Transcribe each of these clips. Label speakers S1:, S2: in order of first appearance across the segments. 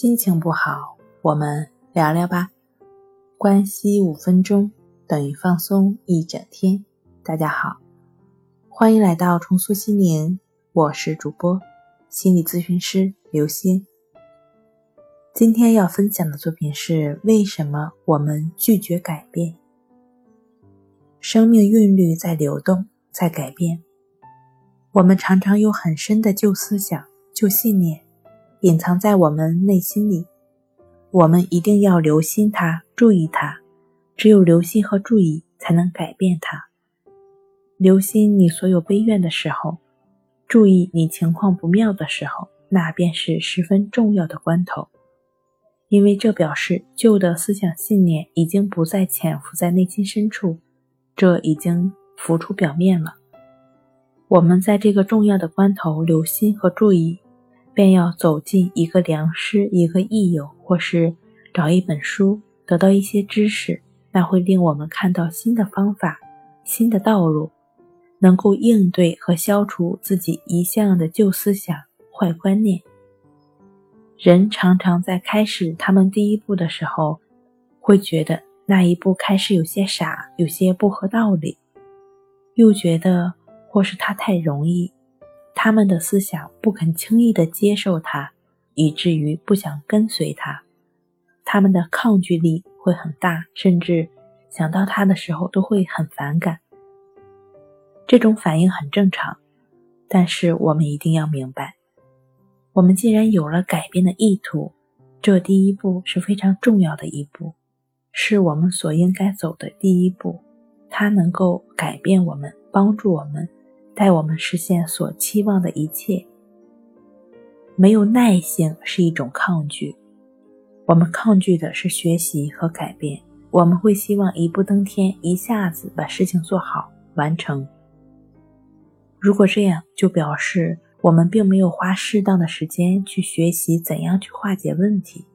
S1: 心情不好，我们聊聊吧。关系五分钟等于放松一整天。大家好，欢迎来到重塑心灵，我是主播心理咨询师刘星。今天要分享的作品是：为什么我们拒绝改变？生命韵律在流动，在改变。我们常常有很深的旧思想、旧信念。隐藏在我们内心里，我们一定要留心它，注意它。只有留心和注意，才能改变它。留心你所有悲怨的时候，注意你情况不妙的时候，那便是十分重要的关头，因为这表示旧的思想信念已经不再潜伏在内心深处，这已经浮出表面了。我们在这个重要的关头留心和注意。便要走进一个良师，一个益友，或是找一本书，得到一些知识，那会令我们看到新的方法、新的道路，能够应对和消除自己一向的旧思想、坏观念。人常常在开始他们第一步的时候，会觉得那一步开始有些傻，有些不合道理，又觉得或是他太容易。他们的思想不肯轻易的接受它，以至于不想跟随它。他们的抗拒力会很大，甚至想到他的时候都会很反感。这种反应很正常，但是我们一定要明白，我们既然有了改变的意图，这第一步是非常重要的一步，是我们所应该走的第一步。它能够改变我们，帮助我们。带我们实现所期望的一切。没有耐性是一种抗拒，我们抗拒的是学习和改变。我们会希望一步登天，一下子把事情做好完成。如果这样，就表示我们并没有花适当的时间去学习怎样去化解问题。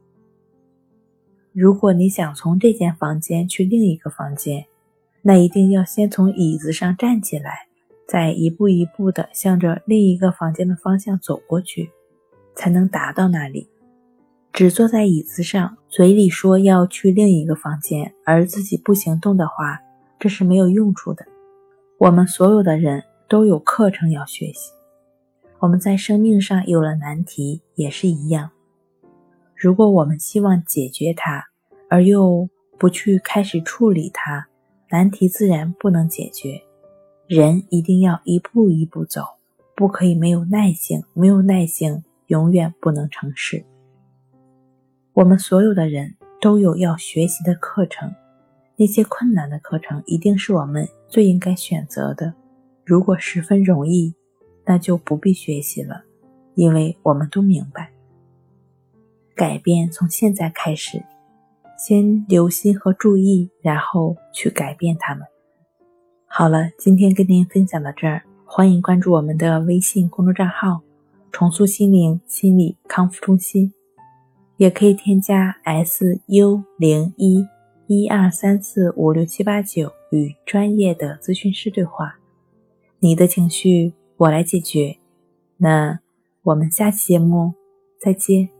S1: 如果你想从这间房间去另一个房间，那一定要先从椅子上站起来。再一步一步地向着另一个房间的方向走过去，才能达到那里。只坐在椅子上，嘴里说要去另一个房间，而自己不行动的话，这是没有用处的。我们所有的人都有课程要学习，我们在生命上有了难题也是一样。如果我们希望解决它，而又不去开始处理它，难题自然不能解决。人一定要一步一步走，不可以没有耐性。没有耐性，永远不能成事。我们所有的人都有要学习的课程，那些困难的课程一定是我们最应该选择的。如果十分容易，那就不必学习了，因为我们都明白，改变从现在开始，先留心和注意，然后去改变他们。好了，今天跟您分享到这儿，欢迎关注我们的微信公众账号“重塑心灵心理康复中心”，也可以添加 S U 零一一二三四五六七八九与专业的咨询师对话。你的情绪我来解决。那我们下期节目再见。